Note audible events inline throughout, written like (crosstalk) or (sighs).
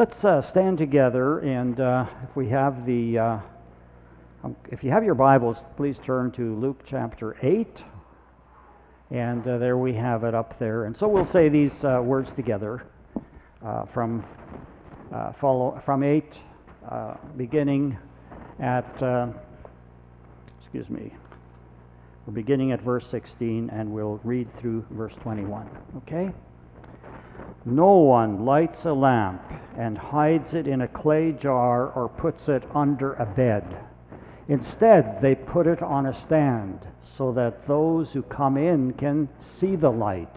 Let's uh, stand together, and uh, if we have the, uh, um, if you have your Bibles, please turn to Luke chapter 8. And uh, there we have it up there. And so we'll say these uh, words together uh, from, follow, from 8, beginning at, excuse me, we're beginning at verse 16, and we'll read through verse 21. Okay? No one lights a lamp and hides it in a clay jar or puts it under a bed. Instead, they put it on a stand so that those who come in can see the light.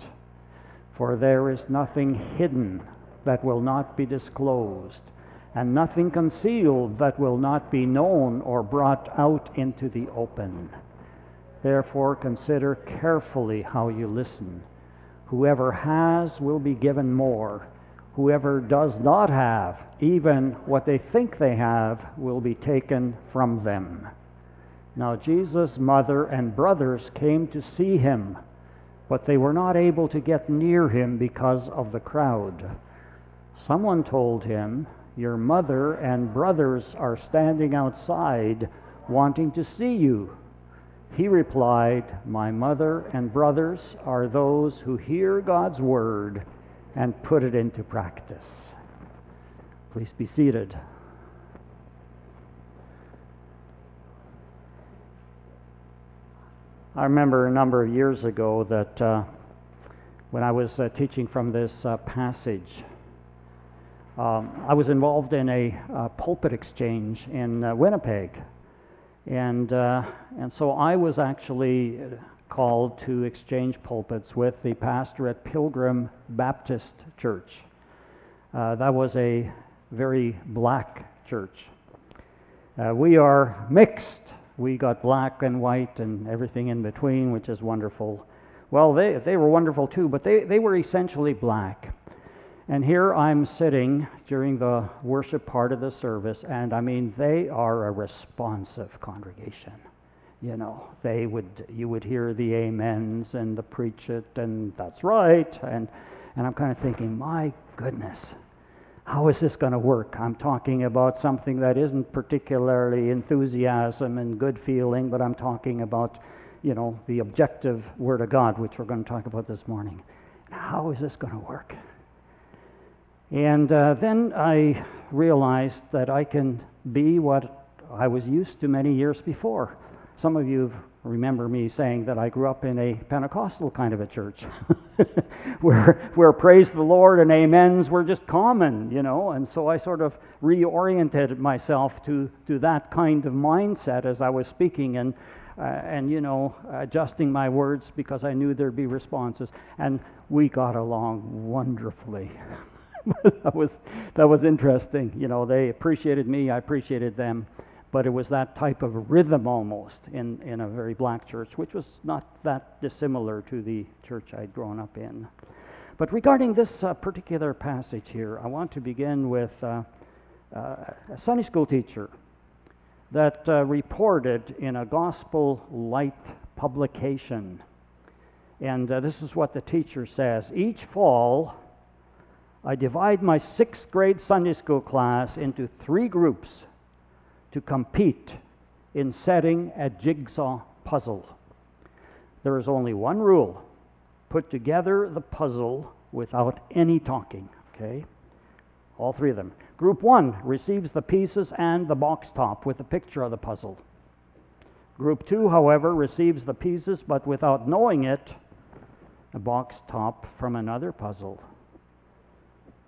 For there is nothing hidden that will not be disclosed, and nothing concealed that will not be known or brought out into the open. Therefore, consider carefully how you listen. Whoever has will be given more. Whoever does not have, even what they think they have, will be taken from them. Now, Jesus' mother and brothers came to see him, but they were not able to get near him because of the crowd. Someone told him, Your mother and brothers are standing outside wanting to see you. He replied, My mother and brothers are those who hear God's word and put it into practice. Please be seated. I remember a number of years ago that uh, when I was uh, teaching from this uh, passage, um, I was involved in a uh, pulpit exchange in uh, Winnipeg. And, uh, and so I was actually called to exchange pulpits with the pastor at Pilgrim Baptist Church. Uh, that was a very black church. Uh, we are mixed. We got black and white and everything in between, which is wonderful. Well, they, they were wonderful too, but they, they were essentially black. And here I'm sitting during the worship part of the service, and I mean, they are a responsive congregation. You know, they would, you would hear the amens and the preach it, and that's right. And, and I'm kind of thinking, my goodness, how is this going to work? I'm talking about something that isn't particularly enthusiasm and good feeling, but I'm talking about, you know, the objective Word of God, which we're going to talk about this morning. How is this going to work? And uh, then I realized that I can be what I was used to many years before. Some of you remember me saying that I grew up in a Pentecostal kind of a church (laughs) where, where praise the Lord and amens were just common, you know. And so I sort of reoriented myself to, to that kind of mindset as I was speaking and, uh, and, you know, adjusting my words because I knew there'd be responses. And we got along wonderfully. (laughs) (laughs) that was that was interesting. You know, they appreciated me, I appreciated them, but it was that type of rhythm almost in in a very black church, which was not that dissimilar to the church I'd grown up in. But regarding this uh, particular passage here, I want to begin with uh, uh, a Sunday school teacher that uh, reported in a gospel light publication. And uh, this is what the teacher says Each fall, I divide my sixth grade Sunday school class into three groups to compete in setting a jigsaw puzzle. There is only one rule put together the puzzle without any talking. Okay? All three of them. Group one receives the pieces and the box top with a picture of the puzzle. Group two, however, receives the pieces but without knowing it, a box top from another puzzle.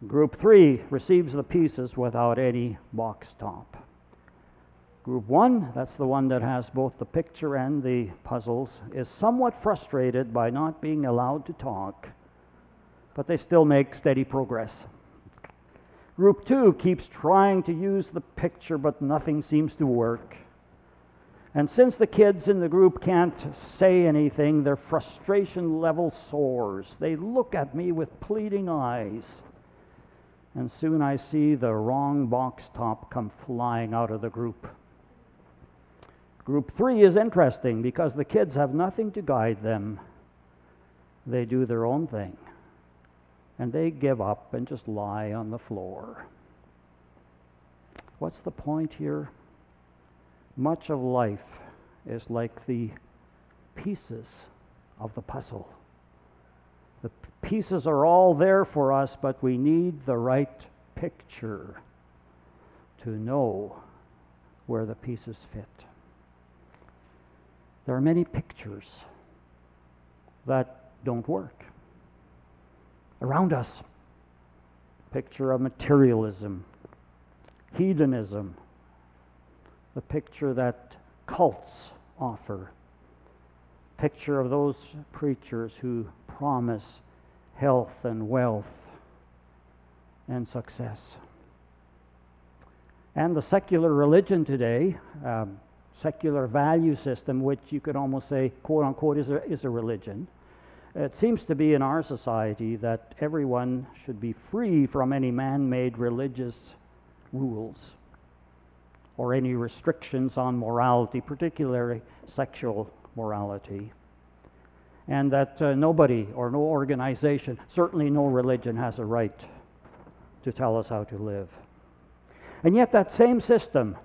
Group 3 receives the pieces without any box top. Group 1, that's the one that has both the picture and the puzzles, is somewhat frustrated by not being allowed to talk, but they still make steady progress. Group 2 keeps trying to use the picture, but nothing seems to work. And since the kids in the group can't say anything, their frustration level soars. They look at me with pleading eyes and soon I see the wrong box top come flying out of the group. Group three is interesting because the kids have nothing to guide them. They do their own thing. And they give up and just lie on the floor. What's the point here? Much of life is like the pieces of the puzzle. The pieces are all there for us, but we need the right picture to know where the pieces fit. There are many pictures that don't work around us. Picture of materialism, hedonism, the picture that cults offer, picture of those preachers who promise health and wealth and success. And the secular religion today, um, secular value system, which you could almost say, quote unquote, is a, is a religion. It seems to be in our society that everyone should be free from any man made religious rules or any restrictions on morality, particularly sexual morality. And that uh, nobody or no organization, certainly no religion, has a right to tell us how to live. And yet, that same system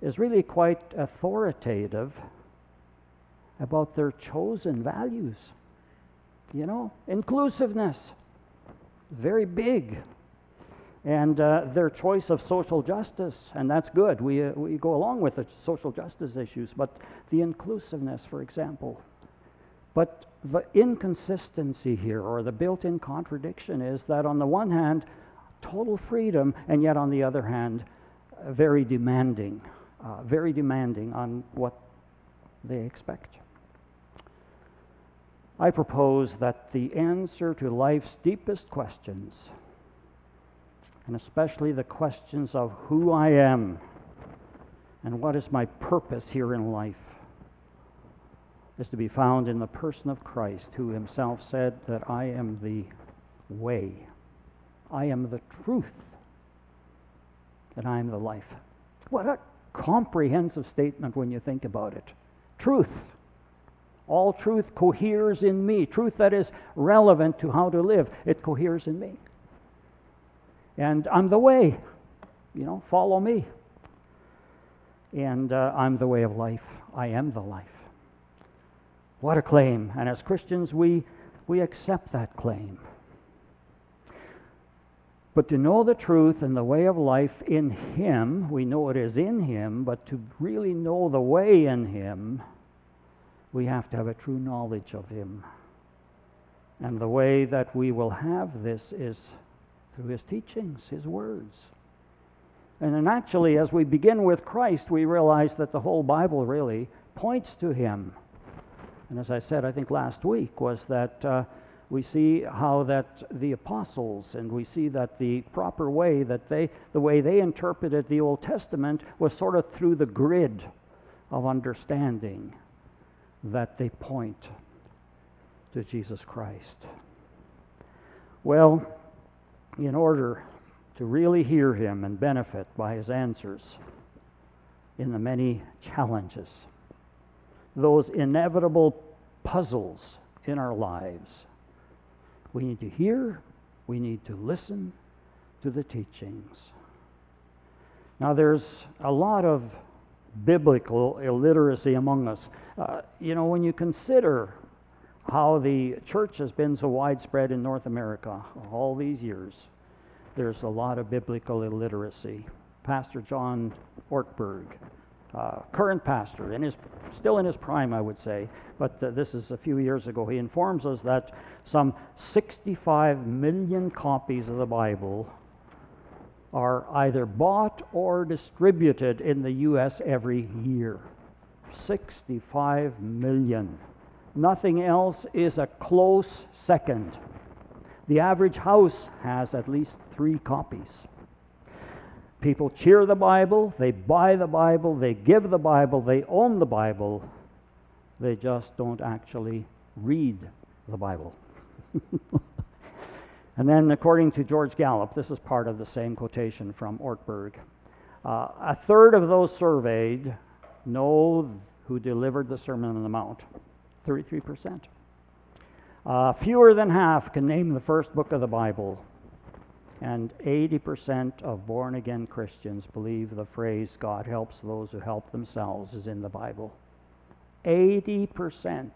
is really quite authoritative about their chosen values. You know, inclusiveness, very big. And uh, their choice of social justice, and that's good. We, uh, we go along with the social justice issues, but the inclusiveness, for example. But the inconsistency here, or the built in contradiction, is that on the one hand, total freedom, and yet on the other hand, very demanding, uh, very demanding on what they expect. I propose that the answer to life's deepest questions, and especially the questions of who I am and what is my purpose here in life, is to be found in the person of Christ, who himself said that I am the way, I am the truth, and I am the life. What a comprehensive statement when you think about it. Truth. All truth coheres in me. Truth that is relevant to how to live, it coheres in me. And I'm the way. You know, follow me. And uh, I'm the way of life. I am the life. What a claim. And as Christians, we, we accept that claim. But to know the truth and the way of life in Him, we know it is in Him, but to really know the way in Him, we have to have a true knowledge of Him. And the way that we will have this is through His teachings, His words. And then actually, as we begin with Christ, we realize that the whole Bible really points to Him. And as I said, I think last week, was that uh, we see how that the apostles and we see that the proper way that they the way they interpreted the Old Testament was sort of through the grid of understanding that they point to Jesus Christ. Well, in order to really hear him and benefit by his answers in the many challenges, those inevitable puzzles in our lives, we need to hear, we need to listen to the teachings. Now, there's a lot of biblical illiteracy among us. Uh, you know, when you consider how the church has been so widespread in North America all these years, there's a lot of biblical illiteracy. Pastor John Ortberg, uh, current pastor, in his, still in his prime, I would say, but uh, this is a few years ago, he informs us that some 65 million copies of the Bible are either bought or distributed in the U.S. every year. 65 million. Nothing else is a close second. The average house has at least three copies. People cheer the Bible, they buy the Bible, they give the Bible, they own the Bible. They just don't actually read the Bible. (laughs) and then, according to George Gallup, this is part of the same quotation from Ortberg. Uh, a third of those surveyed know who delivered the Sermon on the Mount 33%. Uh, fewer than half can name the first book of the Bible. And 80% of born again Christians believe the phrase, God helps those who help themselves, is in the Bible. 80%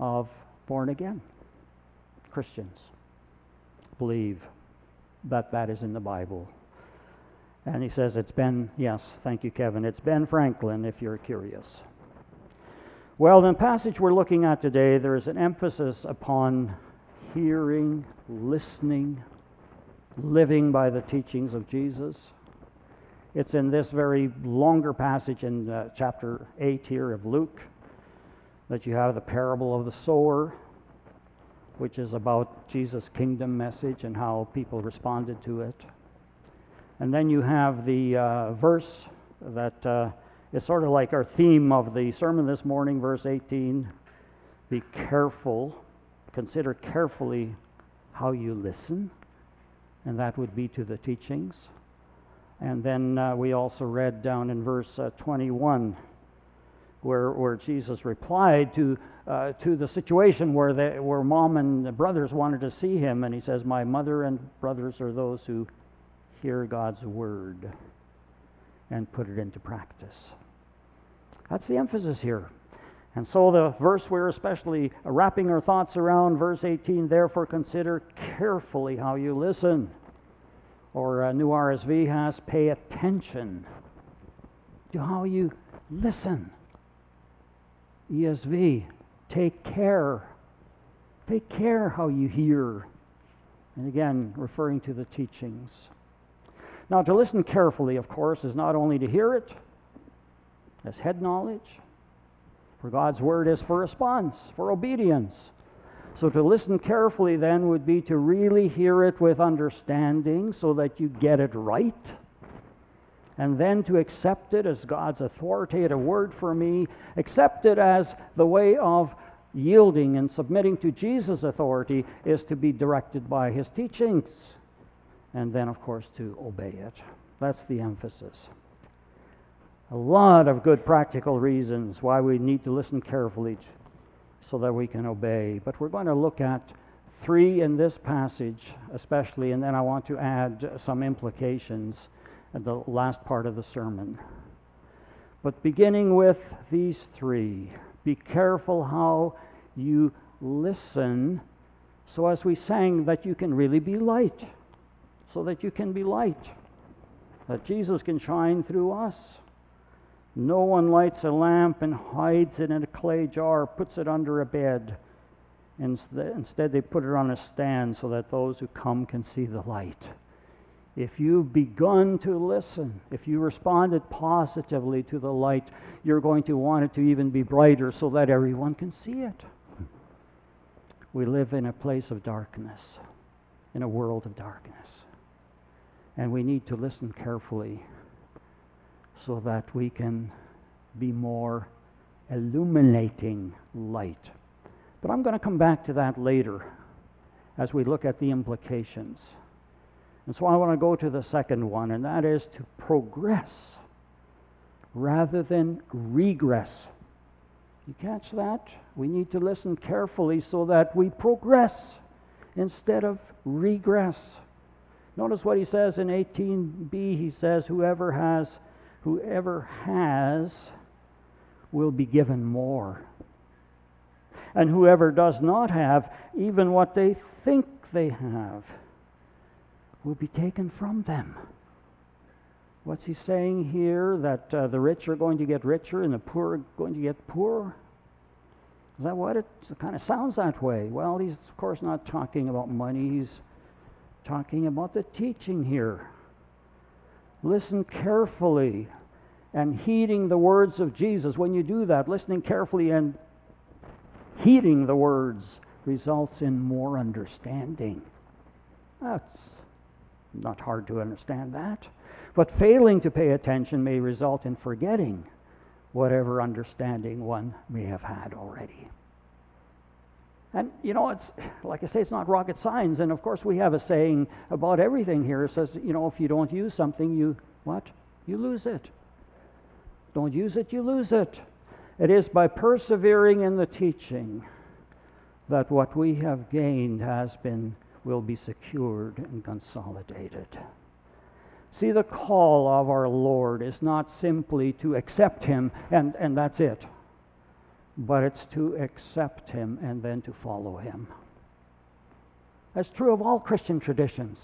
of born again Christians believe that that is in the Bible. And he says it's Ben, yes, thank you, Kevin. It's Ben Franklin, if you're curious. Well, in the passage we're looking at today, there is an emphasis upon hearing, listening, living by the teachings of Jesus. It's in this very longer passage in uh, chapter 8 here of Luke that you have the parable of the sower, which is about Jesus' kingdom message and how people responded to it. And then you have the uh, verse that. Uh, it's sort of like our theme of the sermon this morning, verse 18. Be careful, consider carefully how you listen, and that would be to the teachings. And then uh, we also read down in verse uh, 21 where, where Jesus replied to, uh, to the situation where, they, where mom and the brothers wanted to see him, and he says, My mother and brothers are those who hear God's word and put it into practice. That's the emphasis here. And so the verse we're especially wrapping our thoughts around, verse 18, therefore consider carefully how you listen. Or a new RSV has, pay attention to how you listen. ESV, take care. Take care how you hear. And again, referring to the teachings. Now, to listen carefully, of course, is not only to hear it, as head knowledge. For God's word is for response, for obedience. So to listen carefully then would be to really hear it with understanding so that you get it right. And then to accept it as God's authoritative word for me, accept it as the way of yielding and submitting to Jesus' authority is to be directed by his teachings. And then, of course, to obey it. That's the emphasis a lot of good practical reasons why we need to listen carefully so that we can obey. But we're going to look at three in this passage, especially, and then I want to add some implications at the last part of the sermon. But beginning with these three, be careful how you listen, so as we sang, that you can really be light, so that you can be light, that Jesus can shine through us. No one lights a lamp and hides it in a clay jar, puts it under a bed. Instead, they put it on a stand so that those who come can see the light. If you've begun to listen, if you responded positively to the light, you're going to want it to even be brighter so that everyone can see it. We live in a place of darkness, in a world of darkness. And we need to listen carefully so that we can be more illuminating light. But I'm going to come back to that later as we look at the implications. And so I want to go to the second one, and that is to progress rather than regress. You catch that? We need to listen carefully so that we progress instead of regress. Notice what he says in 18b. He says, Whoever has Whoever has will be given more. And whoever does not have, even what they think they have, will be taken from them. What's he saying here? That uh, the rich are going to get richer and the poor are going to get poorer? Is that what it, it kind of sounds that way? Well, he's of course not talking about money. He's talking about the teaching here. Listen carefully and heeding the words of Jesus. When you do that, listening carefully and heeding the words results in more understanding. That's not hard to understand that. But failing to pay attention may result in forgetting whatever understanding one may have had already. And you know, it's (sighs) like I say, it's not rocket science. And of course, we have a saying about everything here. It says, you know, if you don't use something, you what? You lose it. Don't use it, you lose it. It is by persevering in the teaching that what we have gained has been will be secured and consolidated. See, the call of our Lord is not simply to accept Him and, and that's it, but it's to accept Him and then to follow Him. That's true of all Christian traditions.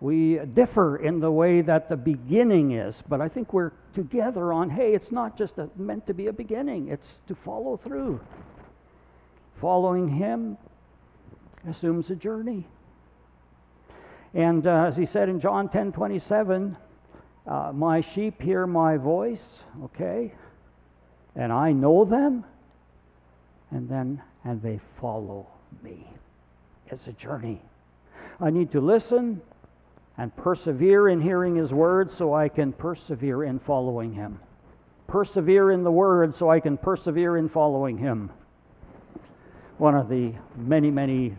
We differ in the way that the beginning is, but I think we're together on hey, it's not just a, meant to be a beginning, it's to follow through. Following Him assumes a journey. And uh, as he said in John 10 27, uh, my sheep hear my voice, okay, and I know them, and then, and they follow me. It's a journey. I need to listen and persevere in hearing his word so I can persevere in following him. Persevere in the word so I can persevere in following him. One of the many, many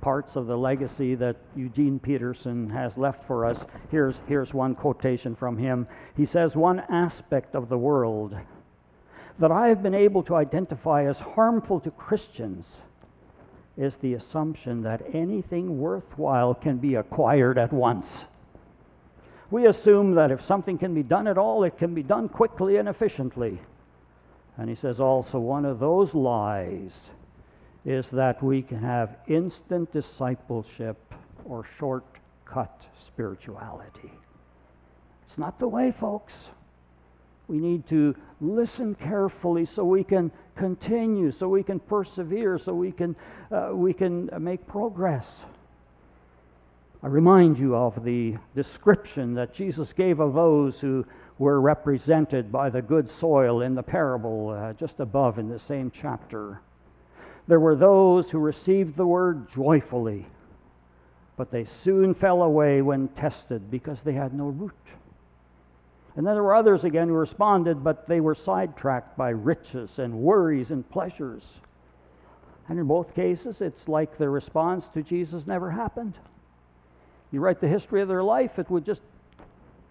parts of the legacy that Eugene Peterson has left for us. Here's, here's one quotation from him. He says, One aspect of the world that I have been able to identify as harmful to Christians is the assumption that anything worthwhile can be acquired at once. We assume that if something can be done at all, it can be done quickly and efficiently. And he says also, one of those lies is that we can have instant discipleship or shortcut spirituality. It's not the way, folks. We need to listen carefully so we can continue, so we can persevere, so we can, uh, we can make progress. I remind you of the description that Jesus gave of those who were represented by the good soil in the parable uh, just above in the same chapter. There were those who received the word joyfully, but they soon fell away when tested because they had no root. And then there were others again who responded, but they were sidetracked by riches and worries and pleasures. And in both cases, it's like their response to Jesus never happened. You write the history of their life, it would just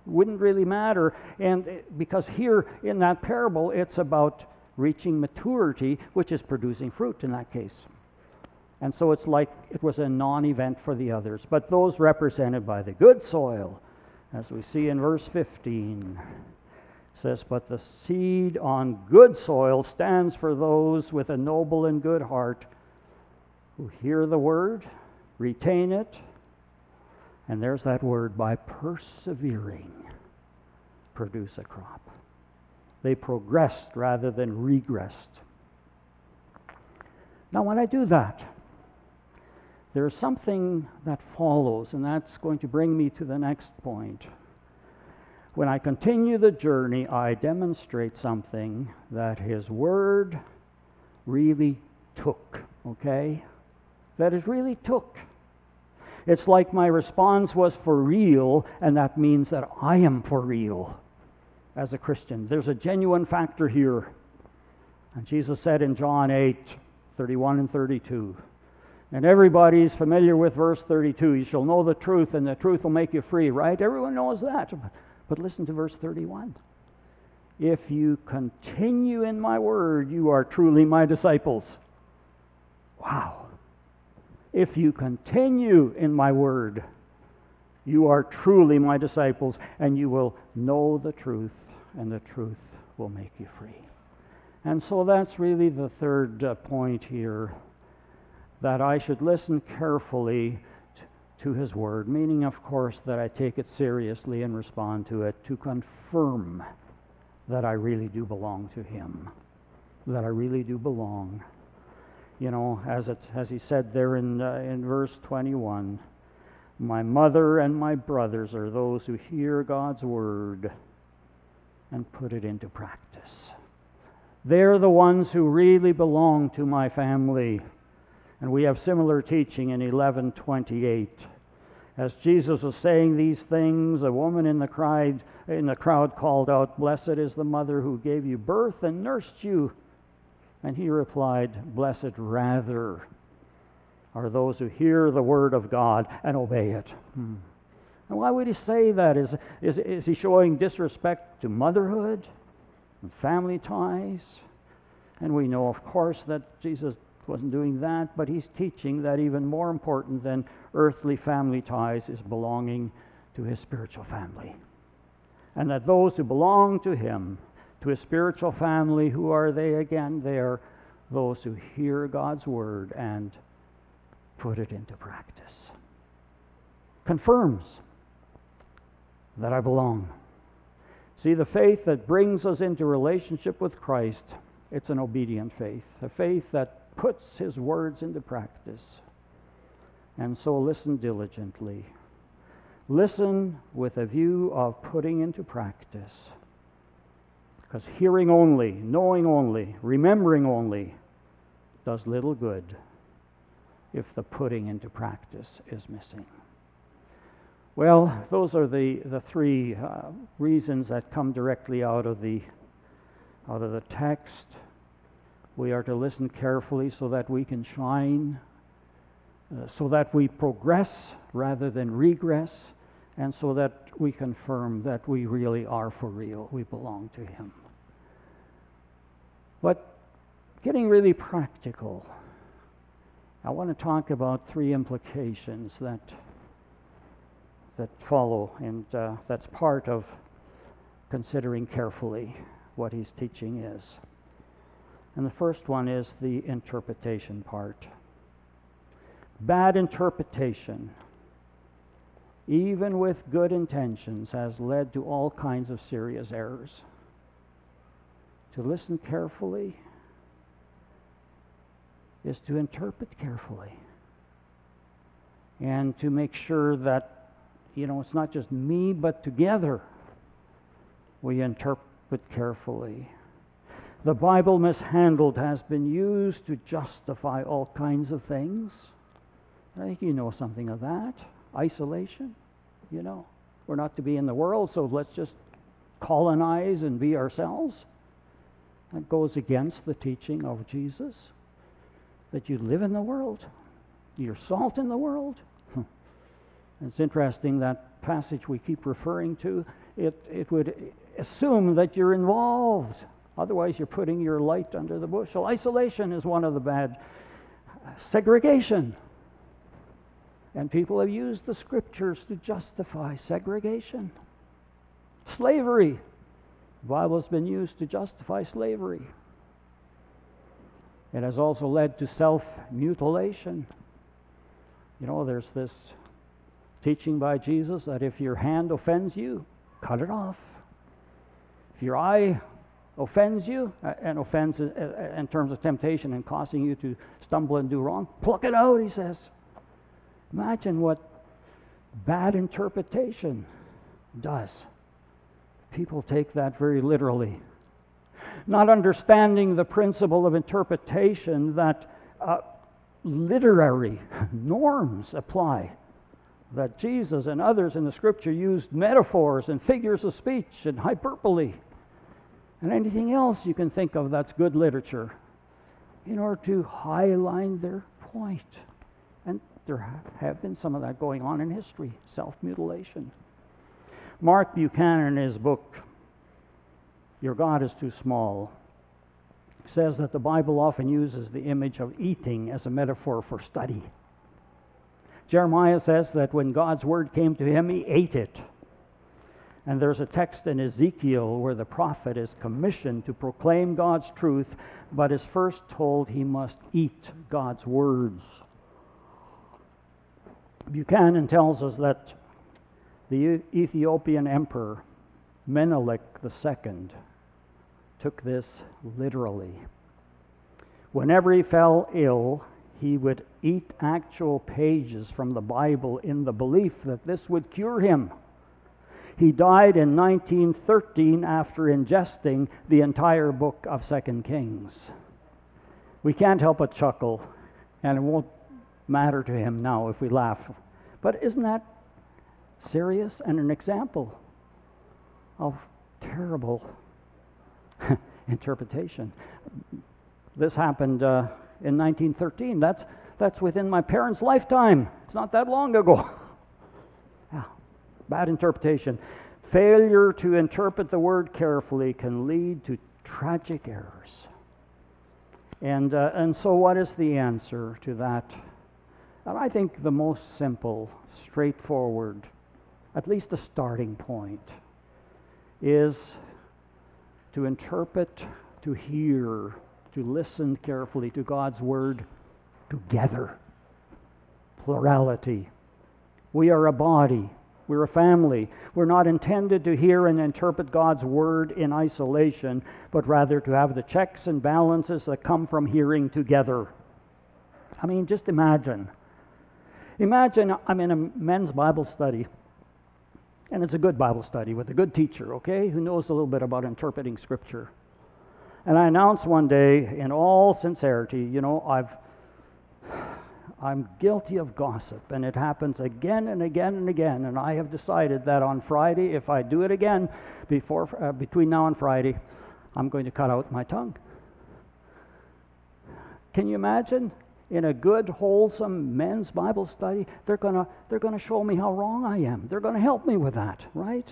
wouldn't really matter. And because here in that parable, it's about reaching maturity, which is producing fruit in that case. And so it's like it was a non event for the others. But those represented by the good soil, as we see in verse 15, says, But the seed on good soil stands for those with a noble and good heart who hear the word, retain it, and there's that word, by persevering, produce a crop. They progressed rather than regressed. Now, when I do that, there's something that follows, and that's going to bring me to the next point. When I continue the journey, I demonstrate something that His Word really took, okay? That it really took. It's like my response was for real, and that means that I am for real as a Christian. There's a genuine factor here. And Jesus said in John 8, 31 and 32, and everybody's familiar with verse 32 you shall know the truth, and the truth will make you free, right? Everyone knows that. But listen to verse 31. If you continue in my word, you are truly my disciples. Wow. If you continue in my word, you are truly my disciples, and you will know the truth, and the truth will make you free. And so that's really the third uh, point here that I should listen carefully to his word, meaning, of course, that I take it seriously and respond to it to confirm that I really do belong to him, that I really do belong. You know, as, it, as he said there in, uh, in verse 21 My mother and my brothers are those who hear God's word and put it into practice. They're the ones who really belong to my family. And we have similar teaching in 1128. As Jesus was saying these things, a woman in the, crowd, in the crowd called out, Blessed is the mother who gave you birth and nursed you. And he replied, Blessed rather are those who hear the word of God and obey it. Hmm. And why would he say that? Is, is, is he showing disrespect to motherhood and family ties? And we know, of course, that Jesus wasn't doing that, but he's teaching that even more important than earthly family ties is belonging to his spiritual family. And that those who belong to him, to his spiritual family, who are they again? They are those who hear God's word and put it into practice. Confirms that I belong. See, the faith that brings us into relationship with Christ, it's an obedient faith, a faith that puts his words into practice. And so listen diligently. Listen with a view of putting into practice. Because hearing only, knowing only, remembering only does little good if the putting into practice is missing. Well, those are the, the three uh, reasons that come directly out of the out of the text. We are to listen carefully so that we can shine, uh, so that we progress rather than regress, and so that we confirm that we really are for real. We belong to Him. But getting really practical, I want to talk about three implications that that follow, and uh, that's part of considering carefully what he's teaching is. And the first one is the interpretation part. Bad interpretation, even with good intentions, has led to all kinds of serious errors. To listen carefully is to interpret carefully and to make sure that you know, it's not just me, but together we interpret carefully. The Bible mishandled has been used to justify all kinds of things. I think you know something of that. Isolation, you know. We're not to be in the world, so let's just colonize and be ourselves. That goes against the teaching of Jesus that you live in the world, you're salt in the world. (laughs) It's interesting that passage we keep referring to, it, it would assume that you're involved. Otherwise, you're putting your light under the bushel. Isolation is one of the bad. Segregation. And people have used the scriptures to justify segregation. Slavery. The Bible has been used to justify slavery. It has also led to self mutilation. You know, there's this teaching by Jesus that if your hand offends you, cut it off. If your eye offends you, uh, and offends uh, uh, in terms of temptation and causing you to stumble and do wrong, pluck it out, he says. Imagine what bad interpretation does. People take that very literally. Not understanding the principle of interpretation that uh, literary (laughs) norms apply that Jesus and others in the scripture used metaphors and figures of speech and hyperbole and anything else you can think of that's good literature in order to highlight their point. And there have been some of that going on in history self mutilation. Mark Buchanan, in his book, Your God is Too Small, says that the Bible often uses the image of eating as a metaphor for study. Jeremiah says that when God's word came to him, he ate it. And there's a text in Ezekiel where the prophet is commissioned to proclaim God's truth, but is first told he must eat God's words. Buchanan tells us that the Ethiopian emperor, Menelik II, took this literally. Whenever he fell ill, he would eat actual pages from the Bible in the belief that this would cure him. He died in 1913 after ingesting the entire book of Second Kings. We can't help but chuckle, and it won't matter to him now if we laugh. But isn't that serious and an example of terrible (laughs) interpretation? This happened uh, in 1913. That's, that's within my parents' lifetime. It's not that long ago. Bad interpretation. Failure to interpret the word carefully can lead to tragic errors. And, uh, and so, what is the answer to that? And I think the most simple, straightforward, at least the starting point, is to interpret, to hear, to listen carefully to God's Word together. Plurality. We are a body. We're a family. We're not intended to hear and interpret God's Word in isolation, but rather to have the checks and balances that come from hearing together. I mean, just imagine. Imagine I'm in a men's Bible study, and it's a good Bible study with a good teacher, okay, who knows a little bit about interpreting Scripture. And I announced one day, in all sincerity, you know, I've I'm guilty of gossip, and it happens again and again and again. And I have decided that on Friday, if I do it again before, uh, between now and Friday, I'm going to cut out my tongue. Can you imagine? In a good, wholesome men's Bible study, they're going they're going to show me how wrong I am. They're going to help me with that, right?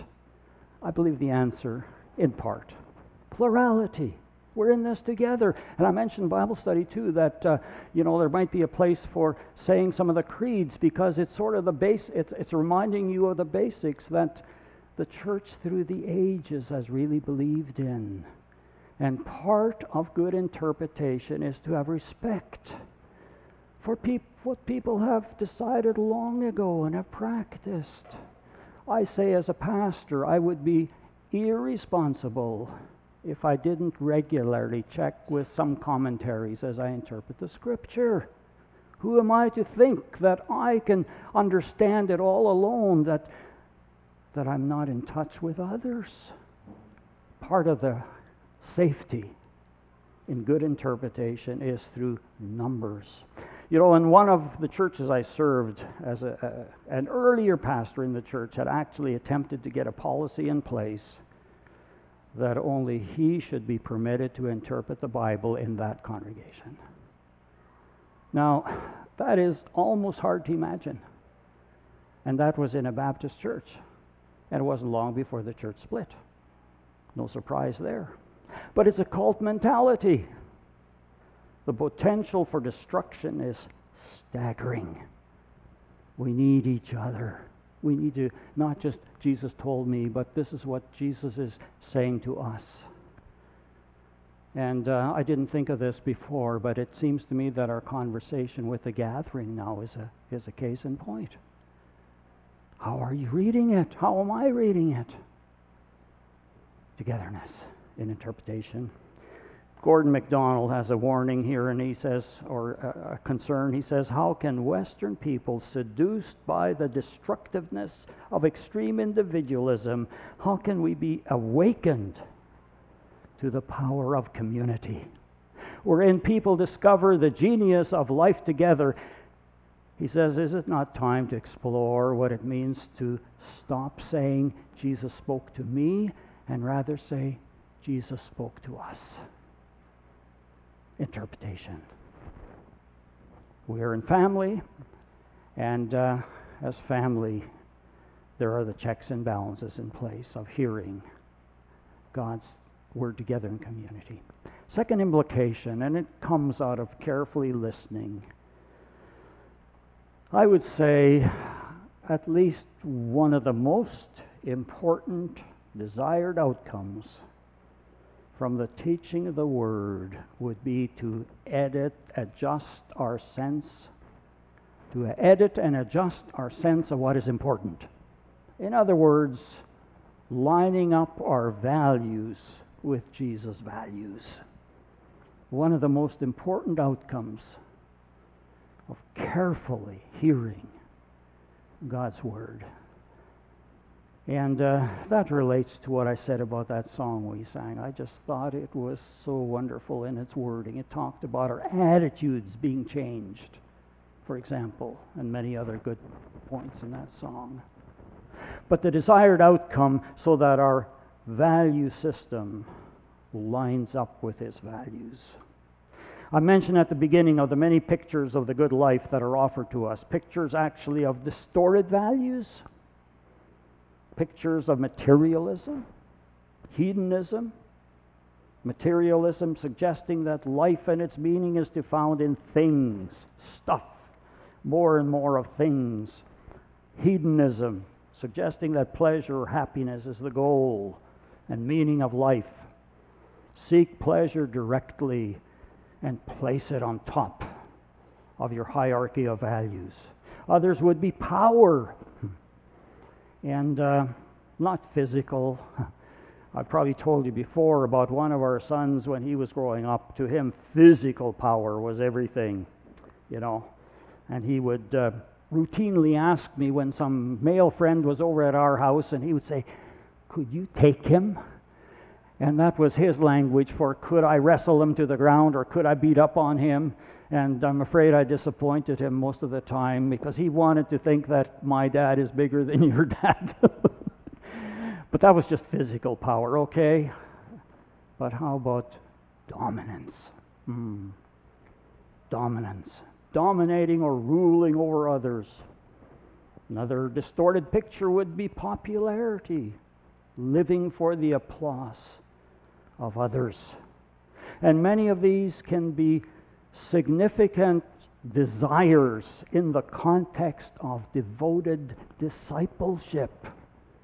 I believe the answer, in part, plurality. We're in this together. And I mentioned Bible study too that uh, you know there might be a place for saying some of the creeds because it's sort of the base. It's it's reminding you of the basics that the church through the ages has really believed in. And part of good interpretation is to have respect for peop- what people have decided long ago and have practiced. I say, as a pastor, I would be irresponsible if I didn't regularly check with some commentaries as I interpret the Scripture? Who am I to think that I can understand it all alone, that, that I'm not in touch with others? Part of the safety in good interpretation is through numbers. You know, in one of the churches I served as a, a, an earlier pastor in the church had actually attempted to get a policy in place that only he should be permitted to interpret the Bible in that congregation. Now, that is almost hard to imagine. And that was in a Baptist church. And it wasn't long before the church split. No surprise there. But it's a cult mentality. The potential for destruction is staggering. We need each other. We need to not just Jesus told me, but this is what Jesus is saying to us. And uh, I didn't think of this before, but it seems to me that our conversation with the gathering now is a, is a case in point. How are you reading it? How am I reading it? Togetherness in interpretation. Gordon MacDonald has a warning here, and he says, or a concern, he says, How can Western people, seduced by the destructiveness of extreme individualism, how can we be awakened to the power of community? Wherein people discover the genius of life together. He says, Is it not time to explore what it means to stop saying, Jesus spoke to me, and rather say, Jesus spoke to us? Interpretation. We are in family, and uh, as family, there are the checks and balances in place of hearing God's word together in community. Second implication, and it comes out of carefully listening. I would say at least one of the most important desired outcomes from the teaching of the Word would be to edit, adjust our sense, to edit and adjust our sense of what is important. In other words, lining up our values with Jesus' values. One of the most important outcomes of carefully hearing God's Word. And uh, that relates to what I said about that song we sang. I just thought it was so wonderful in its wording. It talked about our attitudes being changed, for example, and many other good points in that song. But the desired outcome so that our value system lines up with his values. I mentioned at the beginning of the many pictures of the good life that are offered to us, pictures actually of distorted values pictures of materialism, hedonism, Materialism, suggesting that life and its meaning is to found in things, stuff, more and more of things. Hedonism, suggesting that pleasure or happiness is the goal and meaning of life. Seek pleasure directly and place it on top of your hierarchy of values. Others would be power and uh, not physical. (laughs) I've probably told you before about one of our sons when he was growing up. To him, physical power was everything, you know. And he would uh, routinely ask me when some male friend was over at our house, and he would say, Could you take him? And that was his language for could I wrestle him to the ground or could I beat up on him? And I'm afraid I disappointed him most of the time because he wanted to think that my dad is bigger than (laughs) your dad. but that was just physical power, okay? But how about dominance? Mm. Dominance. Dominating or ruling over others. Another distorted picture would be popularity, living for the applause of others. And many of these can be significant desires in the context of devoted discipleship.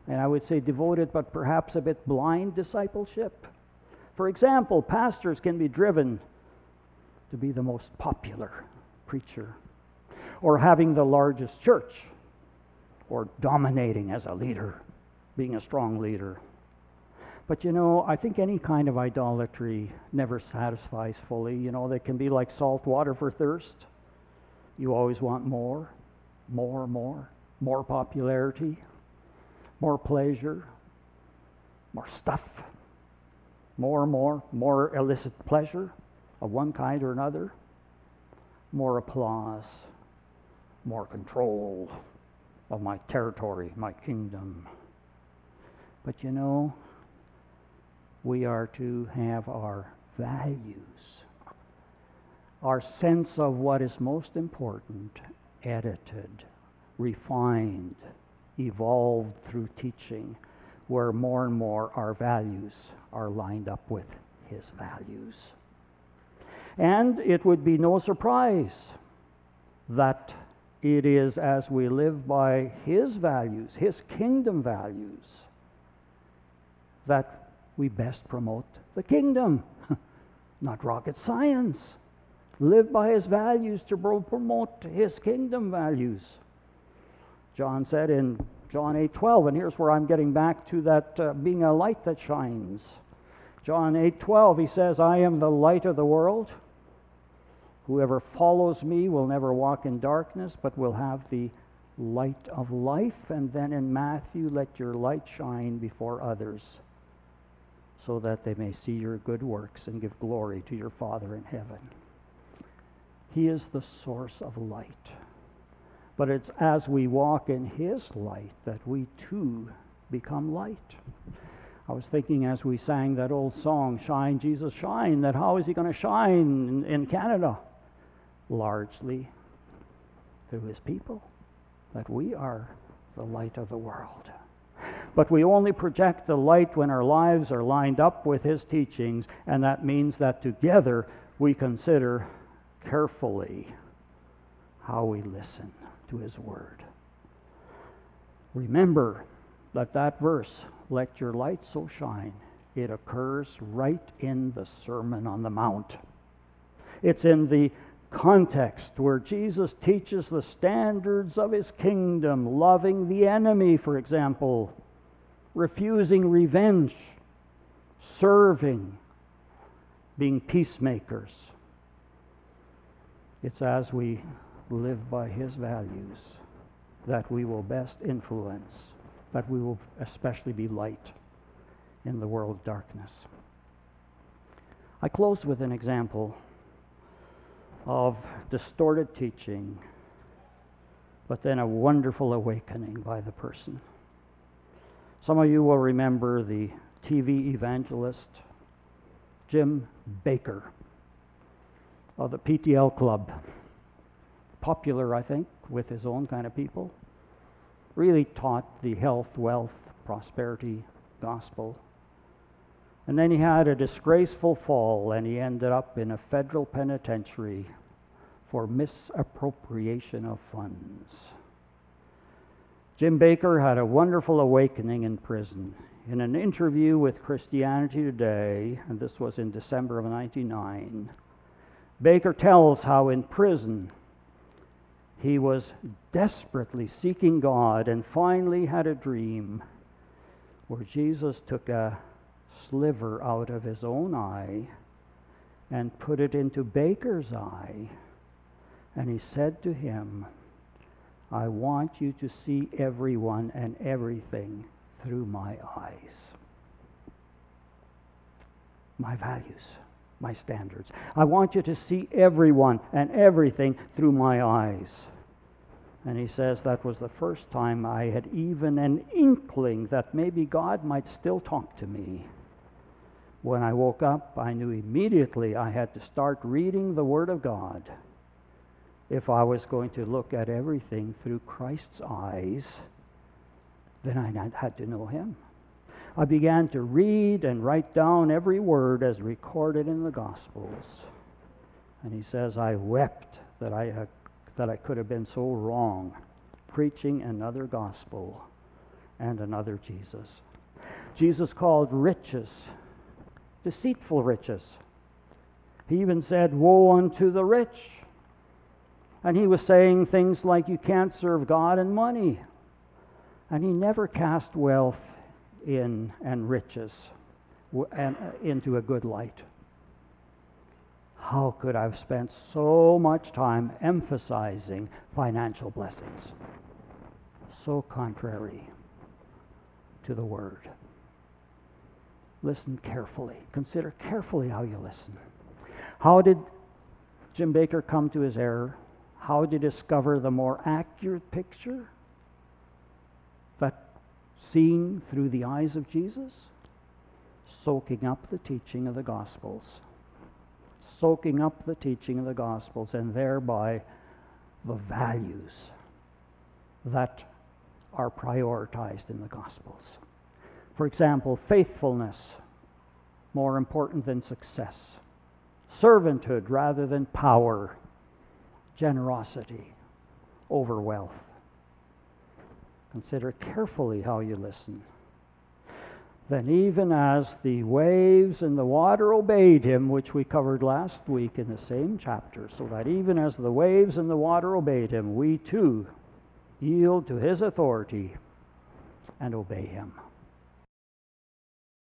And I would say devoted, but perhaps a bit blind discipleship. For example, pastors can be driven to be the most popular preacher, or having the largest church, or dominating as a leader, being a strong leader. But you know, I think any kind of idolatry never satisfies fully. You know, they can be like salt water for thirst. You always want more, more, more, more popularity, more pleasure, more stuff, more, more, more illicit pleasure of one kind or another, more applause, more control of my territory, my kingdom. But you know, we are to have our values, our sense of what is most important, edited, refined, evolved through teaching, where more and more our values are lined up with His values. And it would be no surprise that it is as we live by His values, His kingdom values, that we best promote the kingdom, (laughs) not rocket science. Live by his values to promote his kingdom values. John said in John 8:12, and here's where I'm getting back to that uh, being a light that shines. John 8:12, he says, "I am the light of the world. Whoever follows me will never walk in darkness, but will have the light of life." And then in Matthew, "Let your light shine before others." So that they may see your good works and give glory to your Father in heaven. He is the source of light. But it's as we walk in His light that we too become light. I was thinking as we sang that old song, Shine, Jesus, Shine, that how is He going to shine in, Canada? Largely through His people, that we are the light of the world. But we only project the light when our lives are lined up with His teachings, and that means that together we consider carefully how we listen to His Word. Remember that that verse, let your light so shine, it occurs right in the Sermon on the Mount. It's in the context where Jesus teaches the standards of his kingdom, loving the enemy, for example, refusing revenge, serving, being peacemakers. It's as we live by His values that we will best influence, that we will especially be light in the world of darkness. I close with an example of distorted teaching, but then a wonderful awakening by the person. Some of you will remember the TV evangelist Jim Bakker of the PTL Club. Popular, I think, with his own kind of people. Really taught the health, wealth, prosperity gospel. And then he had a disgraceful fall and he ended up in a federal penitentiary for misappropriation of funds. Jim Bakker had a wonderful awakening in prison. In an interview with Christianity Today, and this was in December of 99, Bakker tells how in prison he was desperately seeking God and finally had a dream where Jesus took a sliver out of his own eye and put it into Bakker's eye. And he said to him, I want you to see everyone and everything through my eyes. My values, my standards. I want you to see everyone and everything through my eyes. And he says that was the first time I had even an inkling that maybe God might still talk to me. When I woke up, I knew immediately I had to start reading the Word of God if I was going to look at everything through Christ's eyes then I had to know him. I began to read and write down every word as recorded in the Gospels. And he says, I wept that I, had, that I could have been so wrong, preaching another gospel and another Jesus. Jesus called riches deceitful riches. He even said, Woe unto the rich. And he was saying things like, You can't serve God and money. And he never cast wealth in and riches uh, into a good light. How could I have spent so much time emphasizing financial blessings? So contrary to the Word. Listen carefully. Consider carefully how you listen. How did Jim Bakker come to his error? How did he discover the more accurate picture? That seeing through the eyes of Jesus, soaking up the teaching of the Gospels. Soaking up the teaching of the Gospels and thereby the values that are prioritized in the Gospels. For example, faithfulness, more important than success, servanthood rather than power, generosity over wealth. Consider carefully how you listen. Then, even as the waves and the water obeyed him, which we covered last week in the same chapter, so that even as the waves and the water obeyed him, we too yield to his authority and obey him.